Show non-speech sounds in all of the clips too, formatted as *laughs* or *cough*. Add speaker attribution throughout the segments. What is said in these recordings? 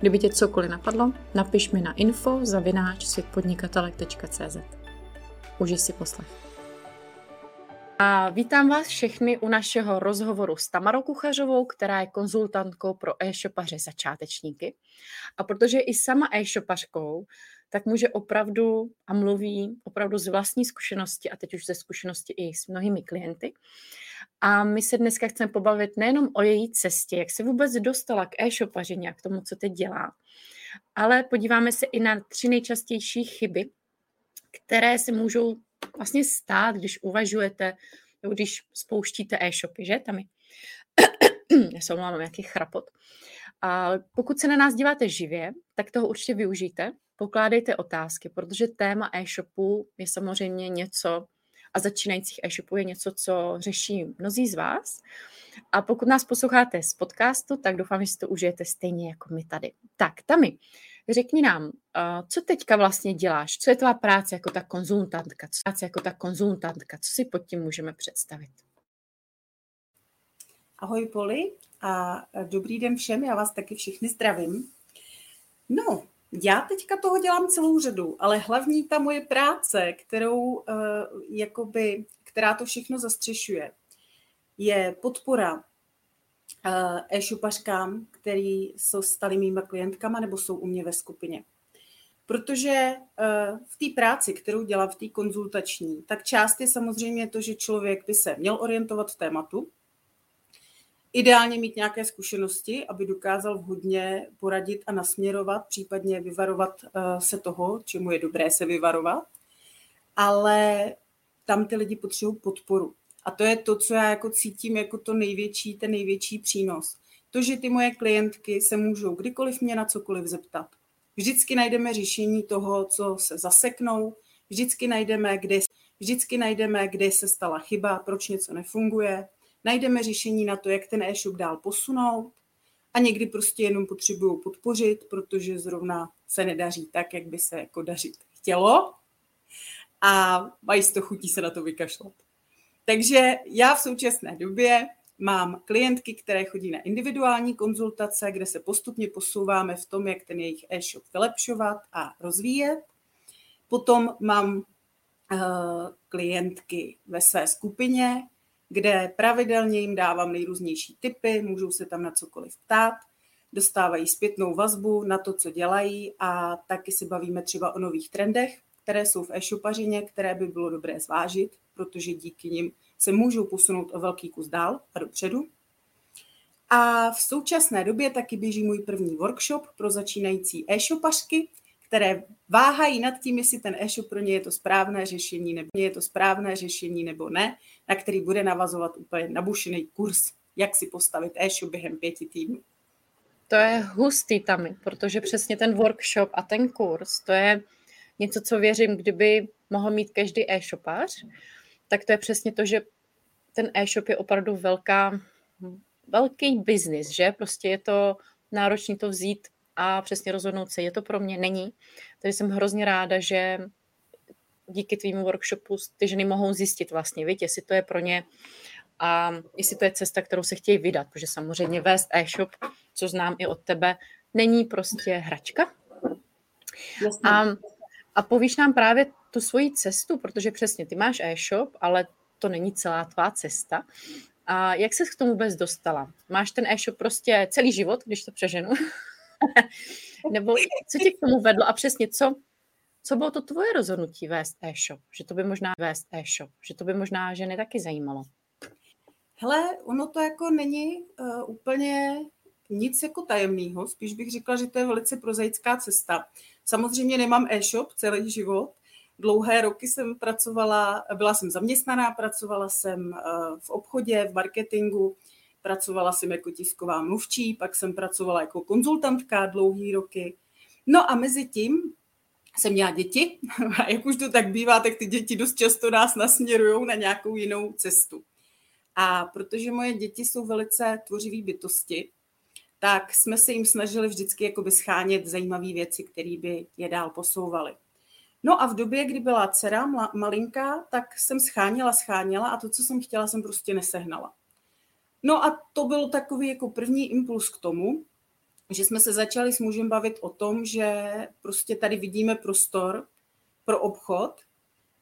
Speaker 1: Kdyby tě cokoliv napadlo, napiš mi na info zavináč světpodnikatelek.cz. Užij si poslech. A vítám vás všechny u našeho rozhovoru s Tamarou Kuchařovou, která je konzultantkou pro e-shopaře začátečníky. A protože i sama e-shopařkou, tak může opravdu a mluví opravdu z vlastní zkušenosti a teď už ze zkušenosti i s mnohými klienty. A my se dneska chceme pobavit nejenom o její cestě, jak se vůbec dostala k e-shopařině a k tomu, co teď dělá, ale podíváme se i na tři nejčastější chyby, které se můžou vlastně stát, když uvažujete nebo když spouštíte e-shopy, že? Tam je. *coughs* Já se omlávám, nějaký chrapot. A pokud se na nás díváte živě, tak toho určitě využijte. Pokládejte otázky, protože téma e-shopu je samozřejmě něco, a začínajících e-shopů je něco, co řeší mnozí z vás. A pokud nás posloucháte z podcastu, tak doufám, že si to užijete stejně jako my tady. Tak, Tami, řekni nám, co teďka vlastně děláš? Co je tvá práce jako ta konzultantka? Co práce jako ta konzultantka? Co si pod tím můžeme představit?
Speaker 2: Ahoj Poli a dobrý den všem, já vás taky všichni zdravím. No, já teďka toho dělám celou řadu, ale hlavní ta moje práce, kterou, uh, jakoby, která to všechno zastřešuje, je podpora e-shopařkám, který jsou stali mýma klientkama nebo jsou u mě ve skupině. Protože uh, v té práci, kterou dělám v té konzultační, tak část je samozřejmě to, že člověk by se měl orientovat v tématu, Ideálně mít nějaké zkušenosti, aby dokázal vhodně poradit a nasměrovat, případně vyvarovat eh, se toho, čemu je dobré se vyvarovat. Ale tam ty lidi potřebují podporu. A to je to, co já jako cítím jako to největší, ten největší přínos. To, že ty moje klientky se můžou kdykoliv mě na cokoliv zeptat. Vždycky najdeme řešení toho, co se zaseknou, vždycky najdeme, kde, vždycky najdeme, kde se stala chyba, proč něco nefunguje, najdeme řešení na to, jak ten e-shop dál posunout a někdy prostě jenom potřebují podpořit, protože zrovna se nedaří tak, jak by se jako dařit chtělo a mají z to chutí se na to vykašlat. Takže já v současné době mám klientky, které chodí na individuální konzultace, kde se postupně posouváme v tom, jak ten jejich e-shop vylepšovat a rozvíjet. Potom mám uh, klientky ve své skupině, kde pravidelně jim dávám nejrůznější typy, můžou se tam na cokoliv ptát, dostávají zpětnou vazbu na to, co dělají a taky si bavíme třeba o nových trendech, které jsou v e-shopařině, které by bylo dobré zvážit, protože díky nim se můžou posunout o velký kus dál a dopředu. A v současné době taky běží můj první workshop pro začínající e-shopařky, které váhají nad tím, jestli ten e-shop pro ně je to správné řešení nebo je to správné řešení nebo ne, na který bude navazovat úplně nabušený kurz, jak si postavit e-shop během pěti týdnů.
Speaker 1: To je hustý tam, protože přesně ten workshop a ten kurz, to je něco, co věřím, kdyby mohl mít každý e-shopař, tak to je přesně to, že ten e-shop je opravdu velká, velký biznis, že? Prostě je to náročné to vzít a přesně rozhodnout se, je to pro mě, není. Takže jsem hrozně ráda, že díky tvýmu workshopu ty ženy mohou zjistit vlastně, víte, jestli to je pro ně a jestli to je cesta, kterou se chtějí vydat, protože samozřejmě vést e-shop, co znám i od tebe, není prostě hračka. A, a povíš nám právě tu svoji cestu, protože přesně ty máš e-shop, ale to není celá tvá cesta. A jak se k tomu vůbec dostala? Máš ten e-shop prostě celý život, když to přeženu? *laughs* Nebo co tě k tomu vedlo a přesně co, co bylo to tvoje rozhodnutí vést e-shop? Že to by možná vést e-shop, že to by možná ženy taky zajímalo.
Speaker 2: Hele, ono to jako není uh, úplně nic jako tajemného, spíš bych řekla, že to je velice prozaická cesta. Samozřejmě nemám e-shop celý život, dlouhé roky jsem pracovala, byla jsem zaměstnaná, pracovala jsem uh, v obchodě, v marketingu, Pracovala jsem jako tisková mluvčí, pak jsem pracovala jako konzultantka dlouhý roky. No a mezi tím jsem měla děti *laughs* a jak už to tak bývá, tak ty děti dost často nás nasměrují na nějakou jinou cestu. A protože moje děti jsou velice tvořivé bytosti, tak jsme se jim snažili vždycky jakoby schánět zajímavé věci, které by je dál posouvaly. No a v době, kdy byla dcera malinká, tak jsem scháněla, scháněla a to, co jsem chtěla, jsem prostě nesehnala. No a to byl takový jako první impuls k tomu, že jsme se začali s mužem bavit o tom, že prostě tady vidíme prostor pro obchod,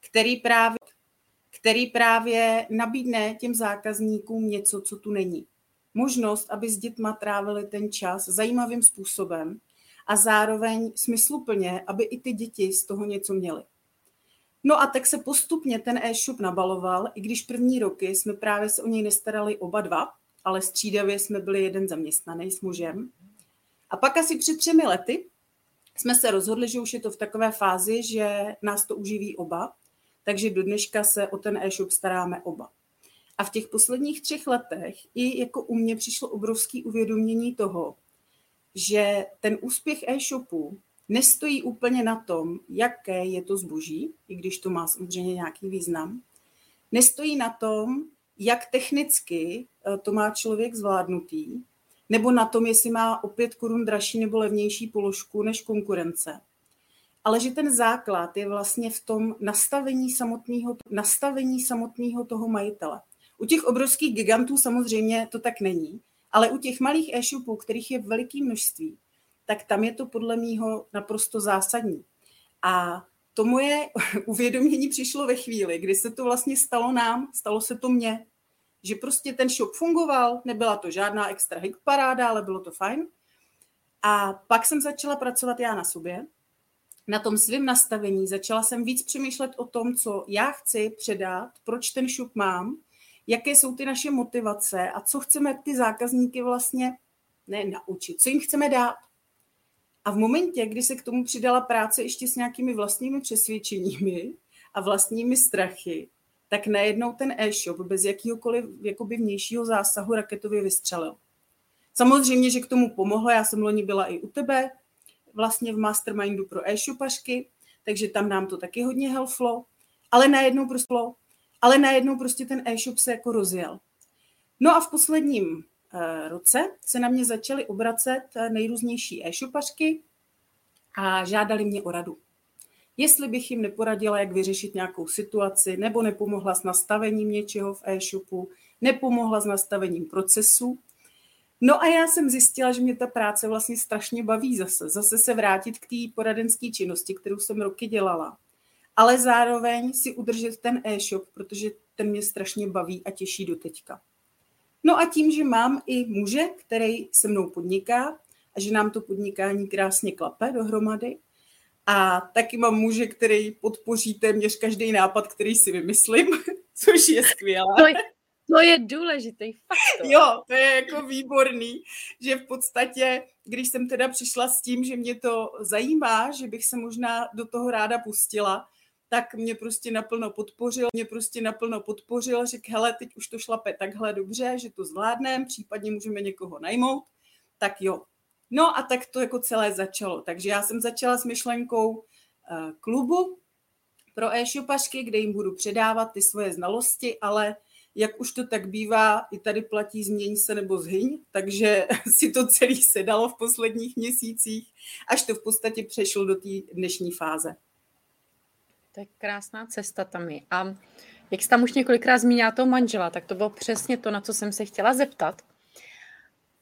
Speaker 2: který právě, který právě nabídne těm zákazníkům něco, co tu není. Možnost, aby s dětma trávili ten čas zajímavým způsobem a zároveň smysluplně, aby i ty děti z toho něco měly. No a tak se postupně ten e-shop nabaloval, i když první roky jsme právě se o něj nestarali oba dva, ale střídavě jsme byli jeden zaměstnaný s mužem. A pak asi před třemi lety jsme se rozhodli, že už je to v takové fázi, že nás to uživí oba, takže do dneška se o ten e-shop staráme oba. A v těch posledních třech letech i jako u mě přišlo obrovské uvědomění toho, že ten úspěch e-shopu nestojí úplně na tom, jaké je to zboží, i když to má samozřejmě nějaký význam. Nestojí na tom, jak technicky eh, to má člověk zvládnutý, nebo na tom, jestli má o pět korun dražší nebo levnější položku než konkurence. Ale že ten základ je vlastně v tom nastavení samotného, nastavení samotného toho majitele. U těch obrovských gigantů samozřejmě to tak není, ale u těch malých e-shopů, kterých je veliké množství, tak tam je to podle mýho naprosto zásadní. A to moje *laughs* uvědomění přišlo ve chvíli, kdy se to vlastně stalo nám, stalo se to mně, že prostě ten shop fungoval, nebyla to žádná extra paráda, ale bylo to fajn. A pak jsem začala pracovat já na sobě, na tom svém nastavení. Začala jsem víc přemýšlet o tom, co já chci předat, proč ten shop mám, jaké jsou ty naše motivace a co chceme ty zákazníky vlastně ne naučit, co jim chceme dát. A v momentě, kdy se k tomu přidala práce ještě s nějakými vlastními přesvědčeními a vlastními strachy, tak najednou ten e-shop bez jakýhokoliv jakoby vnějšího zásahu raketově vystřelil. Samozřejmě, že k tomu pomohlo, já jsem loni byla i u tebe, vlastně v mastermindu pro e-shopařky, takže tam nám to taky hodně helflo, ale najednou prostě, ale najednou prostě ten e-shop se jako rozjel. No a v posledním eh, roce se na mě začaly obracet eh, nejrůznější e-shopařky a žádali mě o radu jestli bych jim neporadila, jak vyřešit nějakou situaci, nebo nepomohla s nastavením něčeho v e-shopu, nepomohla s nastavením procesu. No a já jsem zjistila, že mě ta práce vlastně strašně baví zase. Zase se vrátit k té poradenské činnosti, kterou jsem roky dělala. Ale zároveň si udržet ten e-shop, protože ten mě strašně baví a těší do teďka. No a tím, že mám i muže, který se mnou podniká a že nám to podnikání krásně klape dohromady, a taky mám muže, který podpoří téměř každý nápad, který si vymyslím, *laughs* což je skvělé.
Speaker 1: To je, to je důležitý faktor.
Speaker 2: Jo, to je jako výborný, že v podstatě, když jsem teda přišla s tím, že mě to zajímá, že bych se možná do toho ráda pustila, tak mě prostě naplno podpořil, mě prostě naplno podpořil, řekl, hele, teď už to šlape takhle dobře, že to zvládneme, případně můžeme někoho najmout, tak jo, No a tak to jako celé začalo. Takže já jsem začala s myšlenkou eh, klubu pro e-shopařky, kde jim budu předávat ty svoje znalosti, ale jak už to tak bývá, i tady platí změň se nebo zhyň, takže *laughs* si to celý sedalo v posledních měsících, až to v podstatě přešlo do té dnešní fáze.
Speaker 1: To je krásná cesta tam je. A jak jsi tam už několikrát zmínila toho manžela, tak to bylo přesně to, na co jsem se chtěla zeptat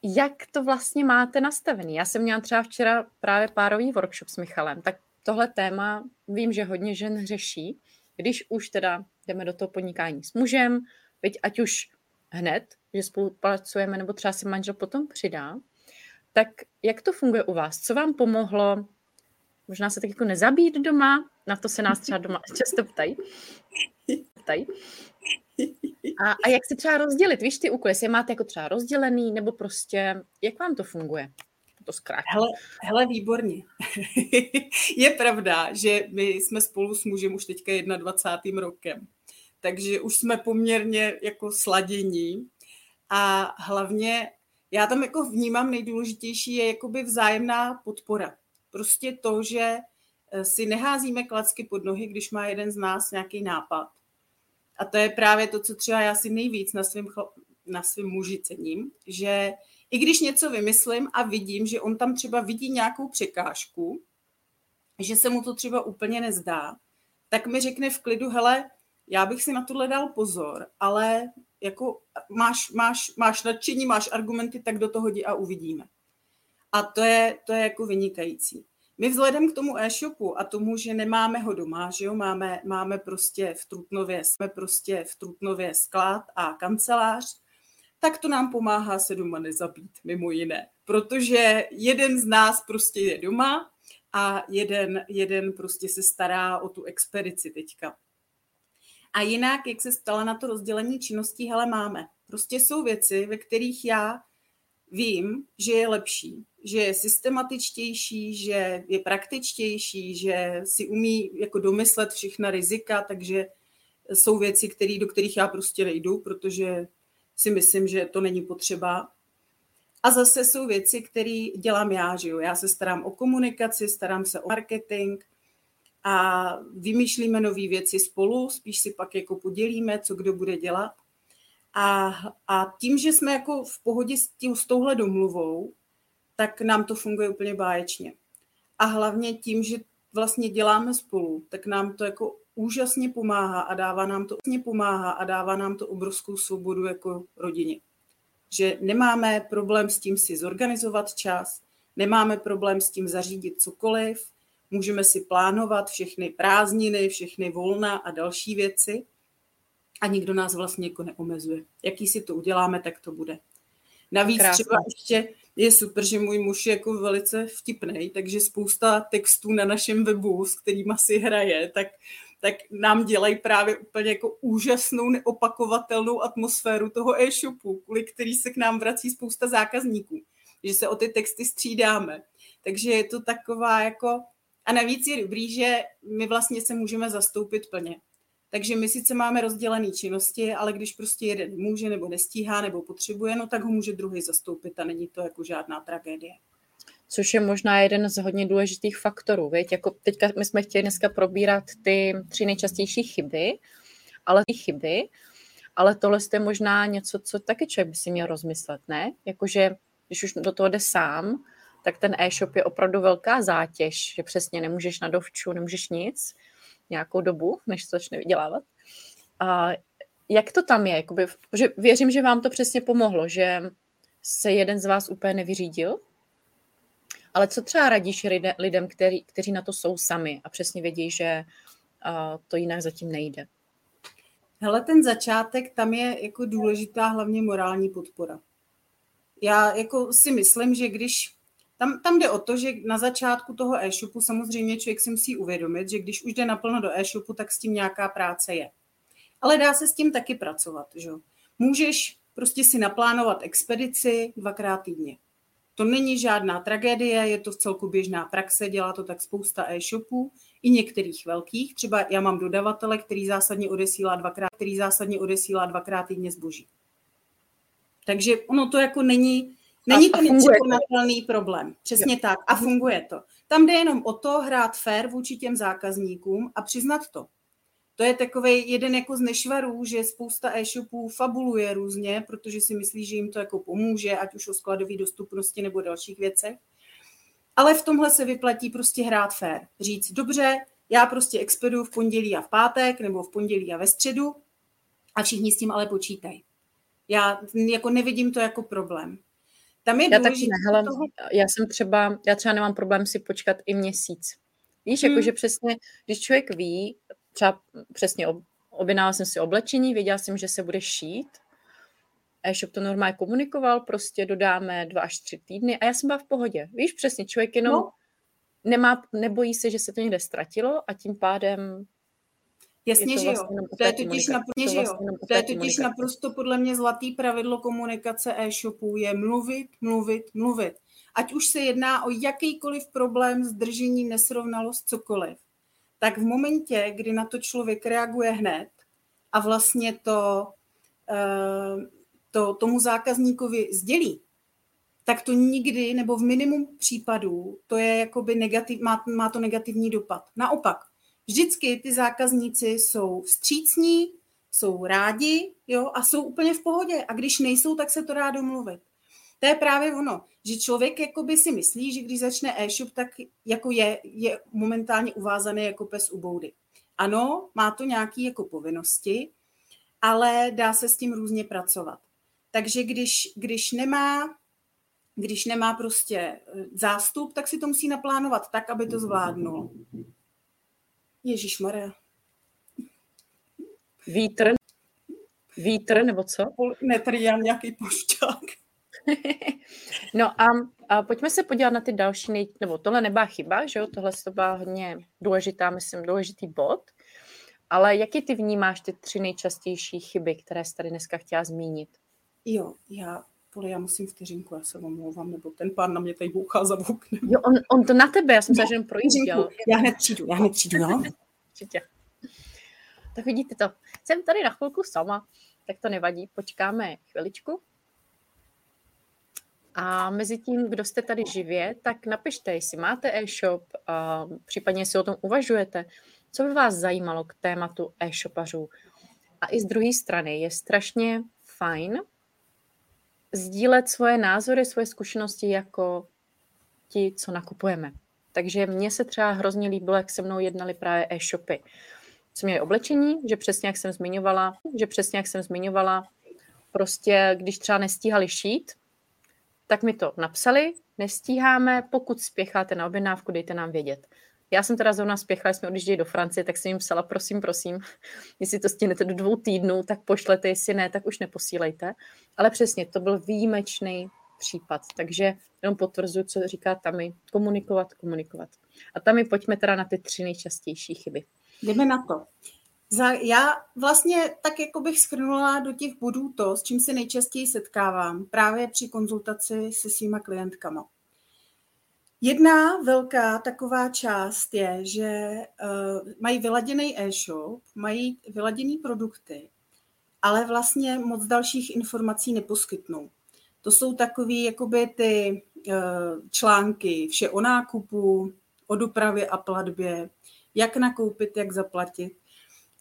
Speaker 1: jak to vlastně máte nastavený. Já jsem měla třeba včera právě párový workshop s Michalem, tak tohle téma vím, že hodně žen řeší, když už teda jdeme do toho podnikání s mužem, byť ať už hned, že spolupracujeme, nebo třeba se manžel potom přidá, tak jak to funguje u vás? Co vám pomohlo možná se tak jako nezabít doma, na to se nás třeba doma *laughs* často ptají. ptají. A, a jak si třeba rozdělit, víš, ty úkoly, jestli je máte jako třeba rozdělený, nebo prostě, jak vám to funguje? To zkrátím.
Speaker 2: Hele, hele, výborně. *laughs* je pravda, že my jsme spolu s mužem už teďka 21. rokem, takže už jsme poměrně jako sladění a hlavně já tam jako vnímám nejdůležitější je jakoby vzájemná podpora prostě to, že eh, si neházíme klacky pod nohy, když má jeden z nás nějaký nápad. A to je právě to, co třeba já si nejvíc na svém na svým muži cením, že i když něco vymyslím a vidím, že on tam třeba vidí nějakou překážku, že se mu to třeba úplně nezdá, tak mi řekne v klidu, hele, já bych si na tohle dal pozor, ale jako máš, máš, máš nadšení, máš argumenty, tak do toho jdi a uvidíme. A to je, to je jako vynikající. My vzhledem k tomu e-shopu a tomu, že nemáme ho doma, že jo, máme, máme prostě v Trutnově, jsme prostě v Trutnově sklad a kancelář, tak to nám pomáhá se doma nezabít, mimo jiné. Protože jeden z nás prostě je doma a jeden, jeden prostě se stará o tu expedici teďka. A jinak, jak se stala na to rozdělení činností, hele, máme. Prostě jsou věci, ve kterých já vím, že je lepší, že je systematičtější, že je praktičtější, že si umí jako domyslet všechna rizika, takže jsou věci, který, do kterých já prostě nejdu, protože si myslím, že to není potřeba. A zase jsou věci, které dělám já, že jo. Já se starám o komunikaci, starám se o marketing a vymýšlíme nové věci spolu, spíš si pak jako podělíme, co kdo bude dělat. A, a tím, že jsme jako v pohodě s, tím, s touhle domluvou, tak nám to funguje úplně báječně. A hlavně tím, že vlastně děláme spolu, tak nám to jako úžasně pomáhá a dává nám to pomáhá a dává nám to obrovskou svobodu jako rodině. Že nemáme problém s tím si zorganizovat čas, nemáme problém s tím zařídit cokoliv, můžeme si plánovat všechny prázdniny, všechny volna a další věci a nikdo nás vlastně jako neomezuje. Jaký si to uděláme, tak to bude. Navíc Krásný. třeba ještě je super, že můj muž je jako velice vtipný, takže spousta textů na našem webu, s kterými si hraje, tak tak nám dělají právě úplně jako úžasnou, neopakovatelnou atmosféru toho e-shopu, kvůli který se k nám vrací spousta zákazníků, že se o ty texty střídáme. Takže je to taková jako... A navíc je dobrý, že my vlastně se můžeme zastoupit plně. Takže my sice máme rozdělené činnosti, ale když prostě jeden může nebo nestíhá nebo potřebuje, no tak ho může druhý zastoupit a není to jako žádná tragédie
Speaker 1: což je možná jeden z hodně důležitých faktorů. Věď? Jako teďka my jsme chtěli dneska probírat ty tři nejčastější chyby, ale ty chyby, ale tohle je možná něco, co taky člověk by si měl rozmyslet, ne? Jakože když už do toho jde sám, tak ten e-shop je opravdu velká zátěž, že přesně nemůžeš na dovču, nemůžeš nic nějakou dobu, než to začne vydělávat. A jak to tam je? Jakoby, že věřím, že vám to přesně pomohlo, že se jeden z vás úplně nevyřídil, ale co třeba radíš lidem, který, kteří na to jsou sami a přesně vědí, že to jinak zatím nejde?
Speaker 2: Hele, ten začátek, tam je jako důležitá hlavně morální podpora. Já jako si myslím, že když tam, tam jde o to, že na začátku toho e-shopu samozřejmě člověk si musí uvědomit, že když už jde naplno do e-shopu, tak s tím nějaká práce je. Ale dá se s tím taky pracovat. Že? Můžeš prostě si naplánovat expedici dvakrát týdně. To není žádná tragédie, je to v celku běžná praxe, dělá to tak spousta e-shopů, i některých velkých. Třeba já mám dodavatele, který zásadně odesílá dvakrát, který zásadně odesílá dvakrát týdně zboží. Takže ono to jako není, není to nepřekonatelný problém. Přesně jo. tak. A funguje to. Tam jde jenom o to hrát fair vůči těm zákazníkům a přiznat to to je takový jeden jako z nešvarů, že spousta e-shopů fabuluje různě, protože si myslí, že jim to jako pomůže, ať už o skladové dostupnosti nebo dalších věcech. Ale v tomhle se vyplatí prostě hrát fair. Říct, dobře, já prostě expeduju v pondělí a v pátek, nebo v pondělí a ve středu a všichni s tím ale počítají. Já jako nevidím to jako problém.
Speaker 1: Tam je já taky ne, hele, toho... já jsem třeba, já třeba nemám problém si počkat i měsíc. Víš, hmm. jakože přesně, když člověk ví, třeba přesně objednala jsem si oblečení, věděla jsem, že se bude šít. E-shop to normálně komunikoval, prostě dodáme dva až tři týdny a já jsem byla v pohodě. Víš, přesně, člověk jenom no. nemá, nebojí se, že se to někde ztratilo a tím pádem
Speaker 2: Jasně, že jo. To je totiž, naprosto, že jo. To je totiž naprosto podle mě zlatý pravidlo komunikace e-shopů je mluvit, mluvit, mluvit. Ať už se jedná o jakýkoliv problém, zdržení, nesrovnalost, cokoliv tak v momentě, kdy na to člověk reaguje hned a vlastně to, eh, to tomu zákazníkovi sdělí, tak to nikdy, nebo v minimum případů, to je jakoby negativ, má, má to negativní dopad. Naopak, vždycky ty zákazníci jsou vstřícní, jsou rádi jo, a jsou úplně v pohodě. A když nejsou, tak se to dá domluvit. To je právě ono, že člověk jakoby si myslí, že když začne e-shop, tak jako je, je momentálně uvázaný jako pes u boudy. Ano, má to nějaké jako povinnosti, ale dá se s tím různě pracovat. Takže když, když nemá když nemá prostě eh, zástup, tak si to musí naplánovat tak, aby to zvládnul. Ježíš Maria.
Speaker 1: Vítr? Vítr nebo co?
Speaker 2: Ne, tady já nějaký pošťák. *laughs*
Speaker 1: no a, a pojďme se podívat na ty další, nej... nebo tohle nebyla chyba, že jo, tohle to byla hodně důležitá, myslím, důležitý bod, ale jaký ty vnímáš ty tři nejčastější chyby, které jsi tady dneska chtěla zmínit?
Speaker 2: Jo, já Poli, já musím vteřinku, já se omlouvám, nebo ten pán na mě tady bouchá za oknem.
Speaker 1: Jo, on, on to na tebe, já jsem se no, jen projížděl.
Speaker 2: Já hned přijdu, já hned přijdu, no. *laughs*
Speaker 1: Určitě. Tak vidíte to. Jsem tady na chvilku sama, tak to nevadí, počkáme chviličku. A mezi tím, kdo jste tady živě, tak napište, jestli máte e-shop, a případně jestli o tom uvažujete, co by vás zajímalo k tématu e-shopařů. A i z druhé strany je strašně fajn sdílet svoje názory, svoje zkušenosti jako ti, co nakupujeme. Takže mně se třeba hrozně líbilo, jak se mnou jednali právě e-shopy. Co měli oblečení, že přesně jak jsem zmiňovala, že přesně jak jsem zmiňovala, prostě když třeba nestíhali šít, tak mi to napsali, nestíháme, pokud spěcháte na objednávku, dejte nám vědět. Já jsem teda zrovna spěchala, jsme odjížděli do Francie, tak jsem jim psala, prosím, prosím, jestli to stihnete do dvou týdnů, tak pošlete, jestli ne, tak už neposílejte. Ale přesně, to byl výjimečný případ, takže jenom potvrzuji, co říká Tami, komunikovat, komunikovat. A Tami, pojďme teda na ty tři nejčastější chyby.
Speaker 2: Jdeme na to. Za, já vlastně tak jako bych schrnula do těch bodů to, s čím se nejčastěji setkávám právě při konzultaci se svýma klientkama. Jedna velká taková část je, že uh, mají vyladěný e-shop, mají vyladěné produkty, ale vlastně moc dalších informací neposkytnou. To jsou takové jakoby ty uh, články, vše o nákupu, o dopravě a platbě, jak nakoupit, jak zaplatit.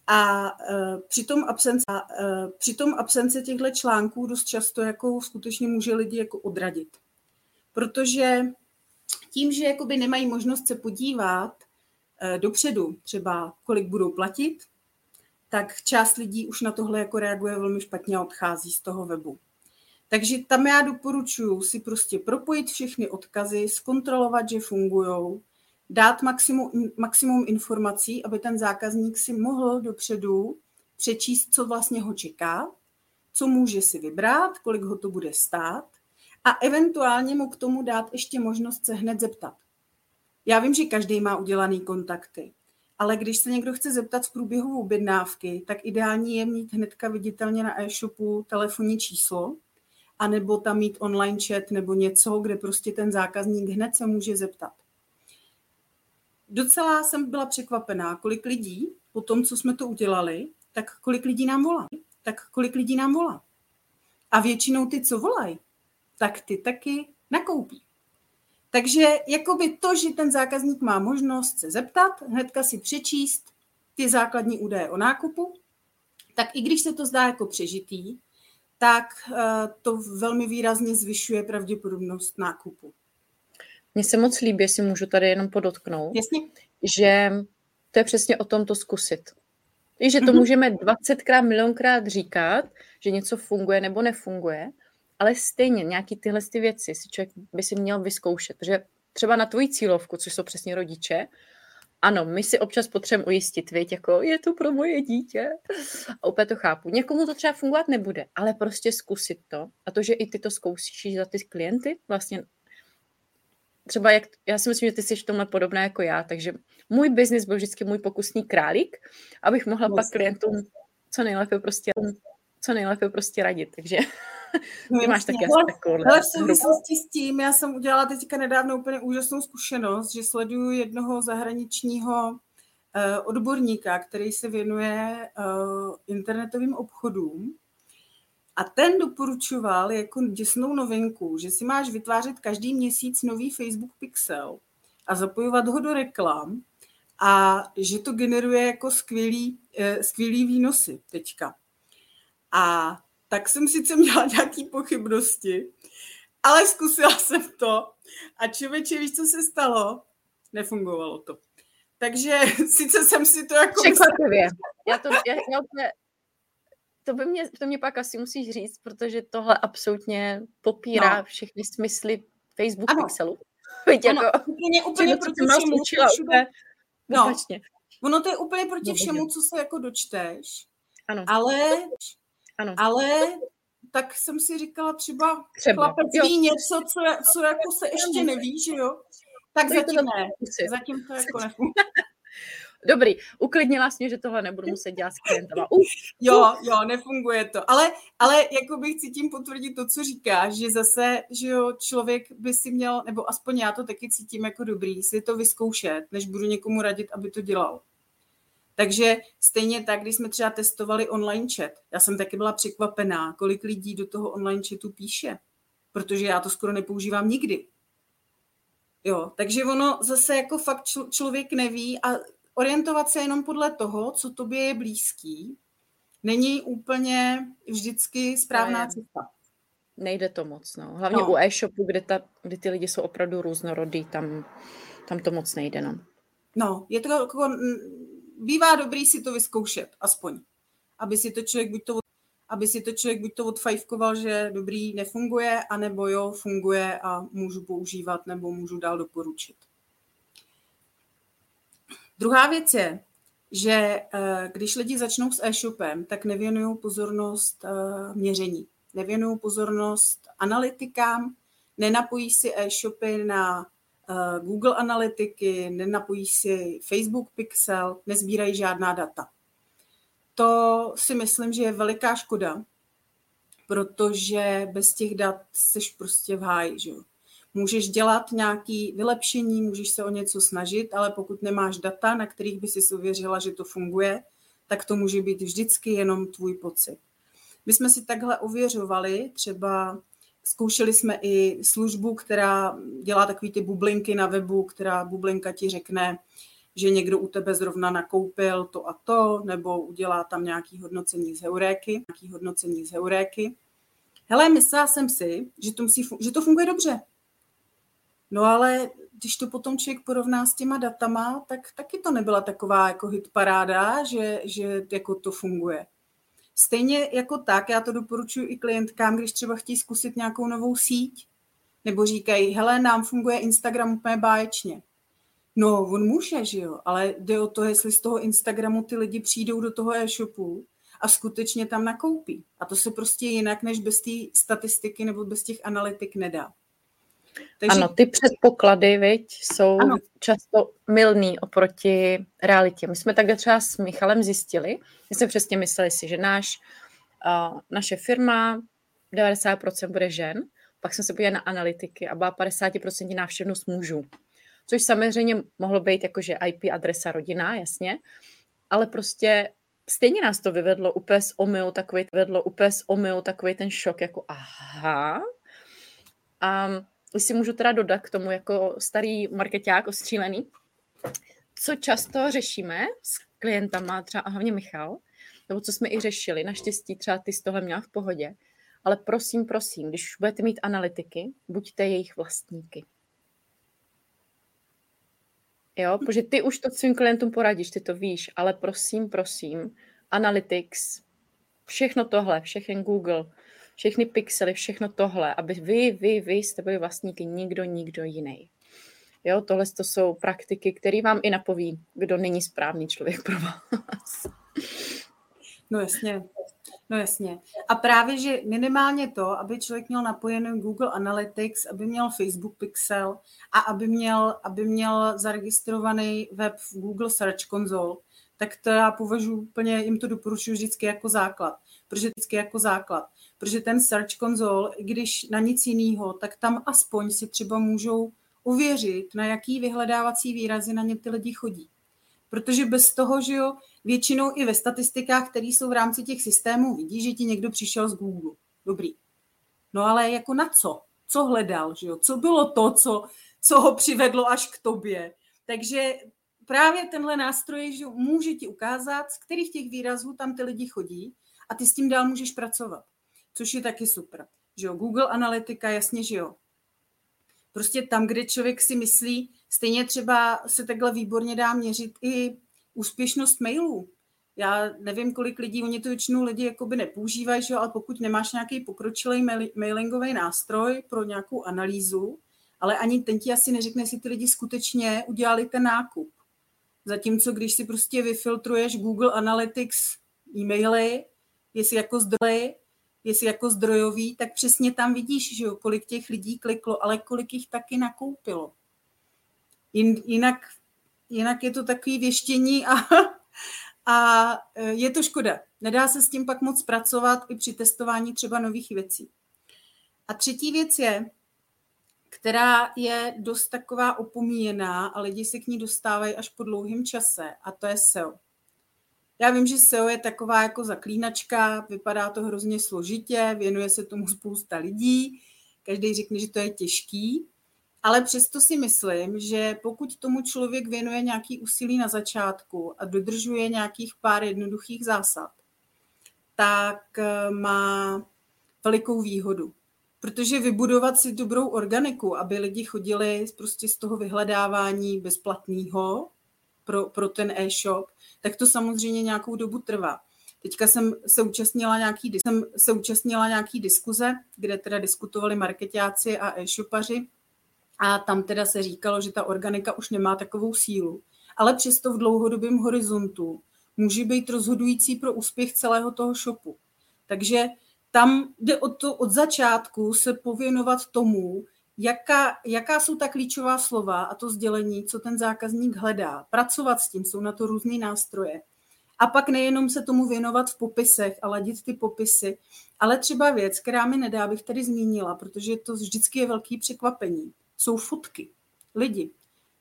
Speaker 2: A uh, při tom absence, uh, při tom absence těchto článků dost často jako skutečně může lidi jako odradit. Protože tím, že jakoby nemají možnost se podívat eh, dopředu, třeba kolik budou platit, tak část lidí už na tohle jako reaguje velmi špatně a odchází z toho webu. Takže tam já doporučuji si prostě propojit všechny odkazy, zkontrolovat, že fungují, dát maximum, maximum informací, aby ten zákazník si mohl dopředu přečíst, co vlastně ho čeká, co může si vybrat, kolik ho to bude stát a eventuálně mu k tomu dát ještě možnost se hned zeptat. Já vím, že každý má udělaný kontakty, ale když se někdo chce zeptat v průběhu objednávky, tak ideální je mít hnedka viditelně na e-shopu telefonní číslo, anebo tam mít online chat nebo něco, kde prostě ten zákazník hned se může zeptat. Docela jsem byla překvapená, kolik lidí po tom, co jsme to udělali, tak kolik lidí nám volá. Tak kolik lidí nám volá. A většinou ty, co volají, tak ty taky nakoupí. Takže jakoby to, že ten zákazník má možnost se zeptat, hnedka si přečíst ty základní údaje o nákupu, tak i když se to zdá jako přežitý, tak eh, to velmi výrazně zvyšuje pravděpodobnost nákupu.
Speaker 1: Mně se moc líbí, jestli můžu tady jenom podotknout,
Speaker 2: Jasně.
Speaker 1: že to je přesně o tom to zkusit. I že to mm-hmm. můžeme 20krát, milionkrát říkat, že něco funguje nebo nefunguje, ale stejně nějaký tyhle ty věci si člověk by si měl vyzkoušet, protože třeba na tvoji cílovku, což jsou přesně rodiče, ano, my si občas potřebujeme ujistit, věď, jako je to pro moje dítě. A úplně to chápu. Někomu to třeba fungovat nebude, ale prostě zkusit to. A to, že i ty to zkoušíš za ty klienty, vlastně třeba jak, já si myslím, že ty jsi v tomhle podobná jako já, takže můj biznis byl vždycky můj pokusný králík, abych mohla vlastně. pak klientům co nejlépe prostě, co nejlépe prostě radit, takže No, *laughs* Ty máš taky asi takovou.
Speaker 2: Ale v souvislosti s tím, já jsem udělala teďka nedávno úplně úžasnou zkušenost, že sleduju jednoho zahraničního uh, odborníka, který se věnuje uh, internetovým obchodům A ten doporučoval jako děsnou novinku, že si máš vytvářet každý měsíc nový Facebook Pixel a zapojovat ho do reklam a že to generuje jako skvělý, eh, skvělý výnosy teďka. A tak jsem sice *laughs* měla nějaké pochybnosti, ale zkusila jsem to a člověče, víš, co se stalo? Nefungovalo to. Takže *laughs* sice jsem si to jako...
Speaker 1: Překvapivě. Já to, já, já to, to, by mě, to mě pak asi musíš říct, protože tohle absolutně popírá no. všechny smysly Facebook ano. Pixelu. *laughs*
Speaker 2: Víte, ano, jako, úplně, úplně proti všemu, učila, všude, no, ono to je úplně proti no, všemu, co se jako dočteš, ano. ale, ano. ale tak jsem si říkala třeba, třeba. chlapec ví něco, co, co jako se ještě neví, že jo? Tak zatím ne. Zatím to jako nefunguje. *laughs*
Speaker 1: Dobrý, uklidnila jsi mě, že tohle nebudu muset dělat s klientama. *laughs* Uf,
Speaker 2: jo, jo, nefunguje to. Ale, ale jako bych cítím potvrdit to, co říkáš, že zase, že jo, člověk by si měl, nebo aspoň já to taky cítím jako dobrý, si to vyzkoušet, než budu někomu radit, aby to dělal. Takže stejně tak, když jsme třeba testovali online chat, já jsem taky byla překvapená, kolik lidí do toho online chatu píše, protože já to skoro nepoužívám nikdy. Jo, takže ono zase jako fakt čl- člověk neví a orientovat se jenom podle toho, co tobě je blízký, není úplně vždycky správná cesta.
Speaker 1: Nejde to moc, no. Hlavně no. u e-shopu, kde, ta, kde ty lidi jsou opravdu různorodí, tam, tam to moc nejde, no.
Speaker 2: No, je to jako, bývá dobrý si to vyzkoušet, aspoň. Aby si to člověk buď to, aby si to člověk buď to odfajfkoval, že dobrý nefunguje, anebo jo, funguje a můžu používat, nebo můžu dál doporučit. Druhá věc je, že eh, když lidi začnou s e-shopem, tak nevěnují pozornost eh, měření, nevěnují pozornost analytikám, nenapojí si e-shopy na Google analytiky, nenapojí si Facebook Pixel, nezbírají žádná data. To si myslím, že je veliká škoda, protože bez těch dat jsi prostě v háji. Že? Můžeš dělat nějaké vylepšení, můžeš se o něco snažit, ale pokud nemáš data, na kterých by si uvěřila, že to funguje, tak to může být vždycky jenom tvůj pocit. My jsme si takhle ověřovali, třeba zkoušeli jsme i službu, která dělá takové ty bublinky na webu, která bublinka ti řekne, že někdo u tebe zrovna nakoupil to a to, nebo udělá tam nějaký hodnocení z heuréky, nějaký hodnocení z heuréky. Hele, myslela jsem si, že to, musí, že to funguje dobře, No ale když to potom člověk porovná s těma datama, tak taky to nebyla taková jako hit paráda, že, že jako to funguje. Stejně jako tak, já to doporučuji i klientkám, když třeba chtějí zkusit nějakou novou síť, nebo říkají, hele, nám funguje Instagram úplně báječně. No, on může, že jo, ale jde o to, jestli z toho Instagramu ty lidi přijdou do toho e-shopu a skutečně tam nakoupí. A to se prostě jinak, než bez té statistiky nebo bez těch analytik nedá.
Speaker 1: Takže... Ano, ty předpoklady, viď, jsou ano. často milný oproti realitě. My jsme takhle třeba s Michalem zjistili, my jsme přesně mysleli si, že náš, uh, naše firma 90% bude žen, pak jsme se podívali na analytiky a byla 50% návštěvnost mužů. Což samozřejmě mohlo být jakože IP adresa rodina, jasně, ale prostě stejně nás to vyvedlo úplně z omylu, takový, vedlo úplně z omylu takový ten šok, jako aha. A si můžu teda dodat k tomu jako starý marketák ostřílený, co často řešíme s klientama, třeba a hlavně Michal, nebo co jsme i řešili, naštěstí třeba ty z toho měla v pohodě, ale prosím, prosím, když budete mít analytiky, buďte jejich vlastníky. Jo, protože ty už to svým klientům poradíš, ty to víš, ale prosím, prosím, Analytics, všechno tohle, všechny Google, všechny pixely, všechno tohle, aby vy, vy, vy jste byli vlastníky, nikdo, nikdo jiný. Jo, tohle to jsou praktiky, které vám i napoví, kdo není správný člověk pro vás.
Speaker 2: No jasně, no jasně. A právě, že minimálně to, aby člověk měl napojený Google Analytics, aby měl Facebook Pixel a aby měl, aby měl zaregistrovaný web v Google Search Console, tak to já považuji úplně, jim to doporučuji vždycky jako základ. Protože vždycky jako základ protože ten Search Console, když na nic jiného, tak tam aspoň si třeba můžou uvěřit, na jaký vyhledávací výrazy na ně ty lidi chodí. Protože bez toho, že jo, většinou i ve statistikách, které jsou v rámci těch systémů, vidí, že ti někdo přišel z Google. dobrý. No ale jako na co? Co hledal, že jo? Co bylo to, co, co ho přivedlo až k tobě? Takže právě tenhle nástroj že může ti ukázat, z kterých těch výrazů tam ty lidi chodí a ty s tím dál můžeš pracovat, což je taky super. Že jo? Google Analytika, jasně, že jo. Prostě tam, kde člověk si myslí, stejně třeba se takhle výborně dá měřit i úspěšnost mailů. Já nevím, kolik lidí, oni to většinou lidi jakoby nepoužívají, že? ale pokud nemáš nějaký pokročilý mailingový nástroj pro nějakou analýzu, ale ani ten ti asi neřekne, jestli ty lidi skutečně udělali ten nákup. Zatímco když si prostě vyfiltruješ Google Analytics e-maily, jestli jako zdroj, jestli jako zdrojový, tak přesně tam vidíš, že jo, kolik těch lidí kliklo, ale kolik jich taky nakoupilo. Jinak, jinak je to takový věštění a, *laughs* a e, je to škoda. Nedá se s tím pak moc pracovat i při testování třeba nových věcí. A třetí věc je, která je dost taková opomíjená a lidi se k ní dostávají až po dlouhém čase a to je SEO. Já vím, že SEO je taková jako zaklínačka, vypadá to hrozně složitě, věnuje se tomu spousta lidí, každý řekne, že to je těžký, ale přesto si myslím, že pokud tomu člověk věnuje nějaký úsilí na začátku a dodržuje nějakých pár jednoduchých zásad, tak eh, má velikou výhodu. Protože vybudovat si dobrou organiku, aby lidi chodili prostě z toho vyhledávání bezplatného pro, pro ten e-shop, tak to samozřejmě nějakou dobu trvá. Teďka jsem se účastnila nějaký, jsem se účastnila nějaký diskuze, kde teda diskutovali marketáci a e-shopaři a tam teda se říkalo, že ta organika už nemá takovou sílu. Ale přesto v dlouhodobém horizontu může být rozhodující pro úspěch celého toho shopu. Takže tam jde o to od začátku se pověnovat tomu, jaká, jaká jsou ta klíčová slova a to sdělení, co ten zákazník hledá. Pracovat s tím, jsou na to různé nástroje. A pak nejenom se tomu věnovat v popisech a ladit ty popisy, ale třeba věc, která mi nedá, bych tady zmínila, protože to vždycky je velký překvapení, jsou fotky. Lidi,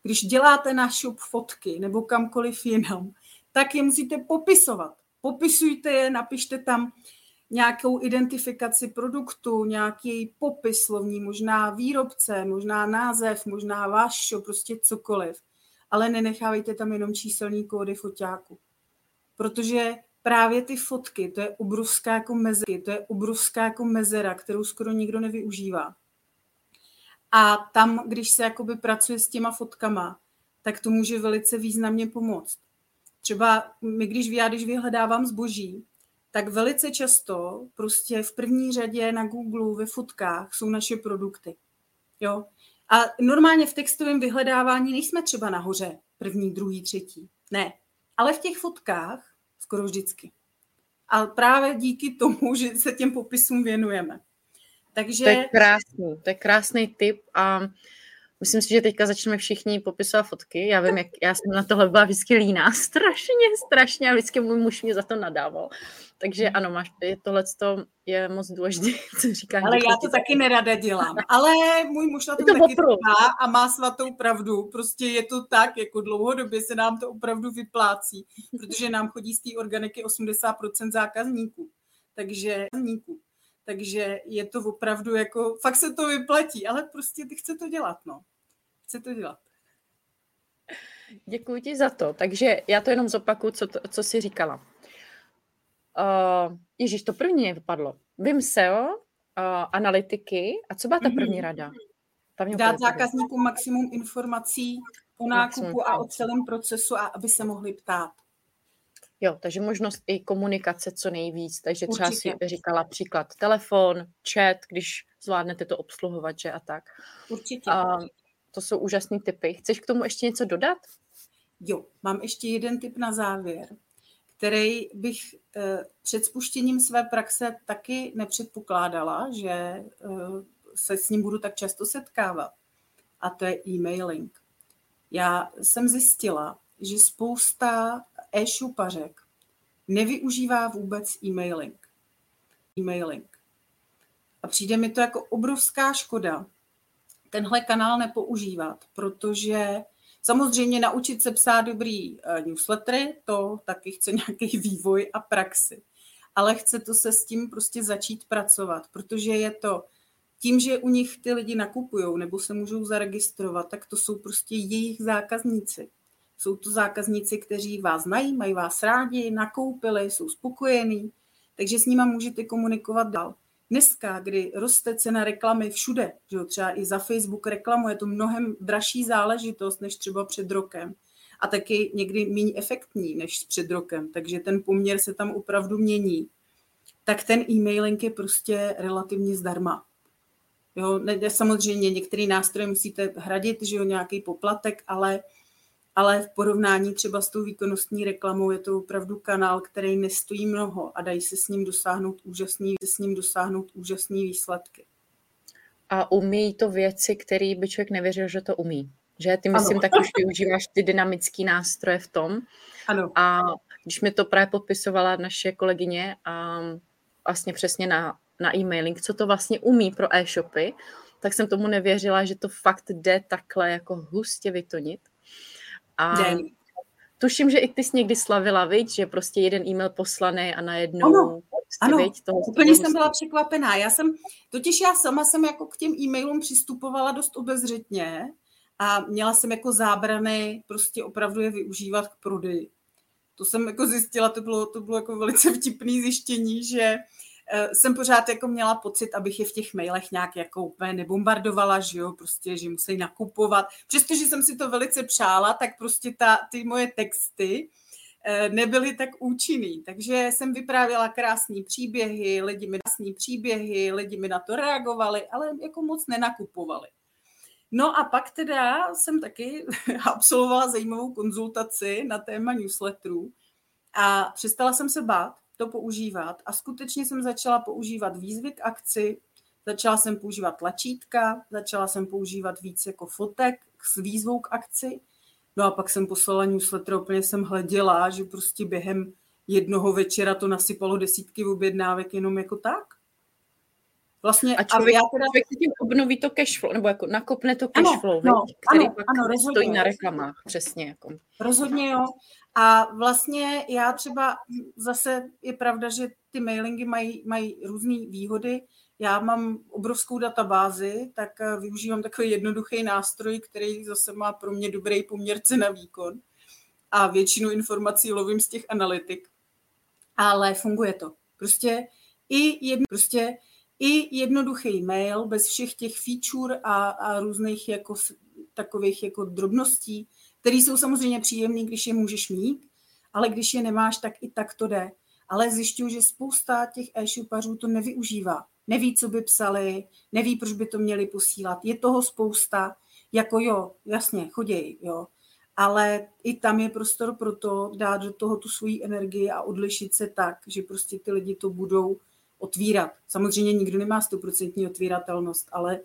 Speaker 2: když děláte na shop fotky nebo kamkoliv jinam, tak je musíte popisovat. Popisujte je, napište tam nějakou identifikaci produktu, nějaký popis slovní, možná výrobce, možná název, možná váš prostě cokoliv. Ale nenechávejte tam jenom číselní kódy foťáku. Protože právě ty fotky, to je obrovská jako mezera, to je obrovská jako mezera, kterou skoro nikdo nevyužívá. A tam, když se jakoby pracuje s těma fotkama, tak to může velice významně pomoct. Třeba my, když já, když vyhledávám zboží, tak velice často prostě v první řadě na Google ve fotkách jsou naše produkty. Jo? A normálně v textovém vyhledávání nejsme třeba nahoře, první, druhý, třetí. Ne. Ale v těch fotkách skoro vždycky. A právě díky tomu, že se těm popisům věnujeme.
Speaker 1: Takže... To je krásný, to je krásný tip a Myslím si, že teďka začneme všichni popisovat fotky. Já vím, jak já jsem na tohle byla vždycky líná. *laughs* Strašně, strašně. A vždycky můj muž mě za to nadával. Takže ano, máš, tohle je moc důležité, *laughs* co říkáš.
Speaker 2: Ale já to taky nerada dělám. Ale můj muž na tom to taky trvá a má svatou pravdu. Prostě je to tak, jako dlouhodobě se nám to opravdu vyplácí, protože nám chodí z té organiky 80% zákazníků. Takže zákazníků. Takže je to opravdu jako, fakt se to vyplatí, ale prostě ty chce to dělat, no chce to dělat.
Speaker 1: Děkuji ti za to. Takže já to jenom zopakuju, co, to, co jsi říkala. Uh, Ježíš, to první vypadlo. Vím SEO, uh, analytiky. A co byla ta první mhm. rada?
Speaker 2: Tam Dát zákazníkům maximum informací o nákupu a o celém procesu, a aby se mohli ptát.
Speaker 1: Jo, takže možnost i komunikace co nejvíc. Takže třeba Určitě. si říkala příklad telefon, chat, když zvládnete to obsluhovat, že a tak.
Speaker 2: Určitě. Uh,
Speaker 1: to jsou úžasné typy. Chceš k tomu ještě něco dodat?
Speaker 2: Jo, mám ještě jeden tip na závěr, který bych eh, před spuštěním své praxe taky nepředpokládala, že eh, se s ním budu tak často setkávat. A to je e-mailing. Já jsem zjistila, že spousta e-šupařek nevyužívá vůbec e-mailing. E-mailing. A přijde mi to jako obrovská škoda, tenhle kanál nepoužívat, protože samozřejmě naučit se psát dobrý eh, newslettery, to taky chce *laughs* nějaký vývoj a praxi. ale chce to se s tím prostě začít pracovat, protože je to tím, že u nich ty lidi nakupují nebo se můžou zaregistrovat, tak to jsou prostě jejich zákazníci. Jsou to zákazníci, kteří vás znají, mají vás rádi, nakoupili, jsou spokojení, takže s nima můžete komunikovat dál. Dneska, kdy roste cena reklamy všude, že jo, třeba i za Facebook reklamu, je to mnohem dražší záležitost než třeba před rokem a taky někdy méně efektní než před rokem, takže ten poměr se tam opravdu mění, tak ten e-mailing je prostě relativně zdarma. Jo, ne, samozřejmě některé nástroje musíte hradit, že jo, nějaký poplatek, ale ale v porovnání třeba s tou výkonnostní reklamou je to opravdu kanál, který nestojí mnoho a dají se s ním dosáhnout úžasný, s ním dosáhnout úžasný výsledky.
Speaker 1: A umí to věci, které by člověk nevěřil, že to umí. Že ty myslím, ano. tak už využíváš ty dynamické nástroje v tom.
Speaker 2: Ano.
Speaker 1: A když mi to právě podpisovala naše kolegyně a vlastně přesně na, na e-mailing, co to vlastně umí pro e-shopy, tak jsem tomu nevěřila, že to fakt jde takhle jako hustě vytonit. A Den. tuším, že i ty jsi někdy slavila, viď? že prostě jeden e-mail poslaný a najednou...
Speaker 2: Ano, prostě, ano. Viď, toho, úplně jsem byla překvapená. Já jsem, totiž já sama jsem jako k těm e-mailům přistupovala dost obezřetně a měla jsem jako zábrany prostě opravdu je využívat k prodeji. To jsem jako zjistila, to bylo, to bylo jako velice vtipné zjištění, že jsem pořád jako měla pocit, abych je v těch mailech nějak jako úplně nebombardovala, že jo, prostě, že musí nakupovat. Přestože jsem si to velice přála, tak prostě ta, ty moje texty eh, nebyly tak účinný. Takže jsem vyprávěla krásné příběhy, lidi mi krásné příběhy, lidi mi na to reagovali, ale jako moc nenakupovali. No a pak teda jsem taky *laughs* absolvovala zajímavou konzultaci na téma newsletterů a přestala jsem se bát, to používat. A skutečně jsem začala používat výzvy k akci, začala jsem používat tlačítka, začala jsem používat víc jako fotek s výzvou k akci. No a pak jsem poslala newsletter, úplně jsem hleděla, že prostě během jednoho večera to nasypalo desítky objednávek jenom jako tak.
Speaker 1: Vlastně, a člověk, a já teda... člověk tím obnoví to cashflow, nebo jako nakopne to cashflow, ano, no, který ano, pak ano, stojí na reklamách, přesně. Jako.
Speaker 2: Rozhodně jo. A vlastně já třeba zase je pravda, že ty mailingy mají, mají různé výhody. Já mám obrovskou databázi, tak eh, využívám takový jednoduchý nástroj, který zase má pro mě dobrý poměr na výkon. A většinu informací lovím z těch analytik. Ale funguje to. Prostě i, jedno, prostě i jednoduchý mail bez všech těch feature a, a různých jako takových jako drobností, které jsou samozřejmě příjemné, když je můžeš mít, ale když je nemáš, tak i tak to jde. Ale zjišťuju, že spousta těch e-shopařů to nevyužívá. Neví, co by psali, neví, proč by to měli posílat. Je toho spousta, jako jo, jasně, choděj, jo. Ale i tam je prostor pro to dát do toho tu svoji energii a odlišit se tak, že prostě ty lidi to budou otvírat. Samozřejmě nikdo nemá stoprocentní otvíratelnost, ale,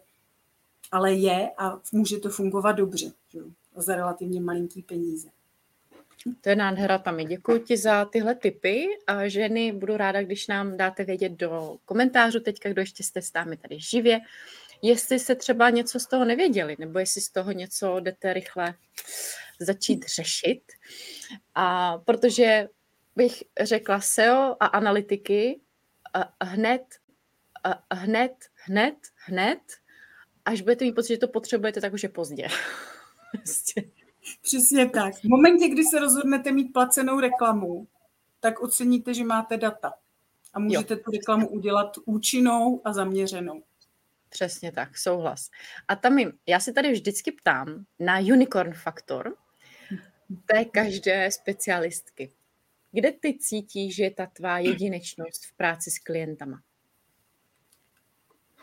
Speaker 2: ale je a může to fungovat dobře. Že? za relativně malinký peníze.
Speaker 1: To je nádhera, Tami. Děkuji ti za tyhle tipy. A ženy, budu ráda, když nám dáte vědět do komentářů teďka, kdo ještě jste s námi tady živě, jestli se třeba něco z toho nevěděli, nebo jestli z toho něco jdete rychle začít řešit. A protože bych řekla SEO a analytiky hned, hned, hned, hned, až budete mít pocit, že to potřebujete, tak už je pozdě. *laughs*
Speaker 2: Prostě. Přesně tak. V momentě, kdy se rozhodnete mít placenou reklamu, tak oceníte, že máte data. A můžete jo. tu reklamu udělat účinnou a zaměřenou.
Speaker 1: Přesně tak, souhlas. A tam jim, já si tady vždycky ptám na unicorn faktor té každé specialistky. Kde ty cítíš, že je ta tvá jedinečnost v práci s klientama?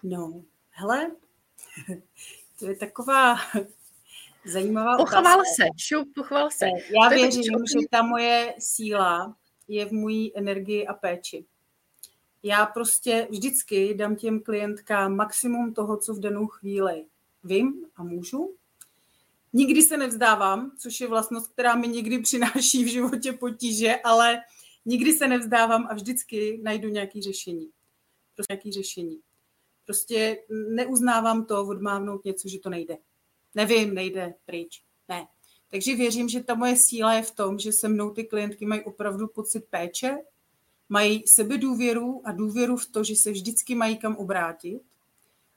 Speaker 2: No, hele, *laughs* to je taková *laughs* Zajímavá
Speaker 1: Pochval se, šup, pochval se.
Speaker 2: Já to věřím, že ta moje síla je v mojí energii a péči. Já prostě vždycky dám těm klientkám maximum toho, co v danou chvíli vím a můžu. Nikdy se nevzdávám, což je vlastnost, která mi někdy přináší v životě potíže, ale nikdy se nevzdávám a vždycky najdu nějaké řešení. Prostě nějaké řešení. Prostě neuznávám to, odmávnout něco, že to nejde nevím, nejde pryč. Ne. Takže věřím, že ta moje síla je v tom, že se mnou ty klientky mají opravdu pocit péče, mají sebedůvěru a důvěru v to, že se vždycky mají kam obrátit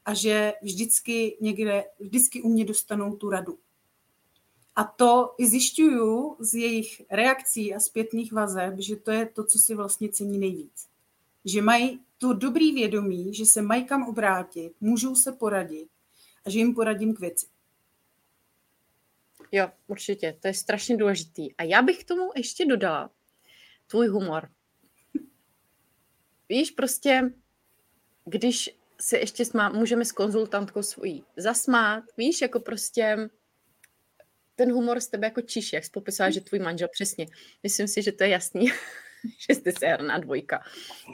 Speaker 2: a že vždycky někde, vždycky u mě dostanou tu radu. A to i zjišťuju z jejich reakcí a zpětných vazeb, že to je to, co si vlastně cení nejvíc. Že mají to dobrý vědomí, že se mají kam obrátit, můžou se poradit a že jim poradím k věci.
Speaker 1: Jo, určitě, to je strašně důležitý. A já bych k tomu ještě dodala tvůj humor. Víš, prostě, když se ještě smá, můžeme s konzultantkou svojí zasmát, víš, jako prostě ten humor z tebe jako čiš, jak jsi popisovala, že tvůj manžel přesně. Myslím si, že to je jasný, *laughs* že jste se herná dvojka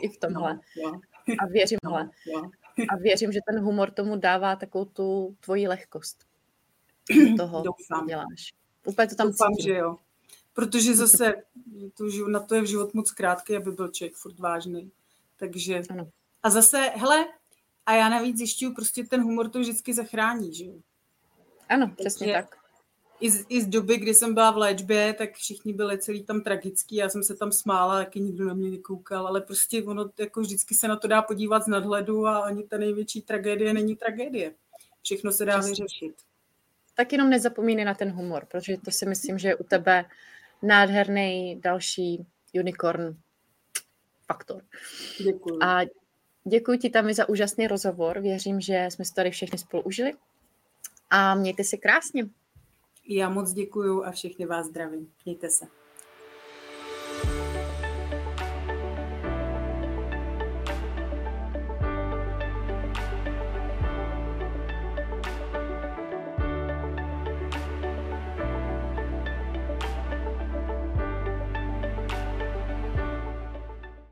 Speaker 1: i v tomhle. No, no. A věřím, no, no. a věřím, že ten humor tomu dává takovou tu tvoji lehkost. *clears throat* Toho
Speaker 2: Doufám.
Speaker 1: děláš. Úplně to tam
Speaker 2: Doufám, cítím. že jo. Protože zase to, na to je v život moc krátký, aby byl člověk furt vážný. Takže... Ano. A zase, hele, a já navíc zjišťuju, prostě ten humor to vždycky zachrání, že jo?
Speaker 1: Ano, přesně Takže tak.
Speaker 2: I z, I z doby, kdy jsem byla v léčbě, tak všichni byli celý tam tragický, já jsem se tam smála, taky nikdo na mě nekoukal, ale prostě ono jako vždycky se na to dá podívat z nadhledu a ani ta největší tragédie není tragédie. Všechno se dá vyřešit.
Speaker 1: Tak jenom nezapomínej na ten humor, protože to si myslím, že je u tebe nádherný další unicorn faktor.
Speaker 2: Děkuji.
Speaker 1: A děkuji ti tam za úžasný rozhovor. Věřím, že jsme se tady všechny spolu užili. A mějte se krásně.
Speaker 2: Já moc děkuji a všechny vás zdravím. Mějte se.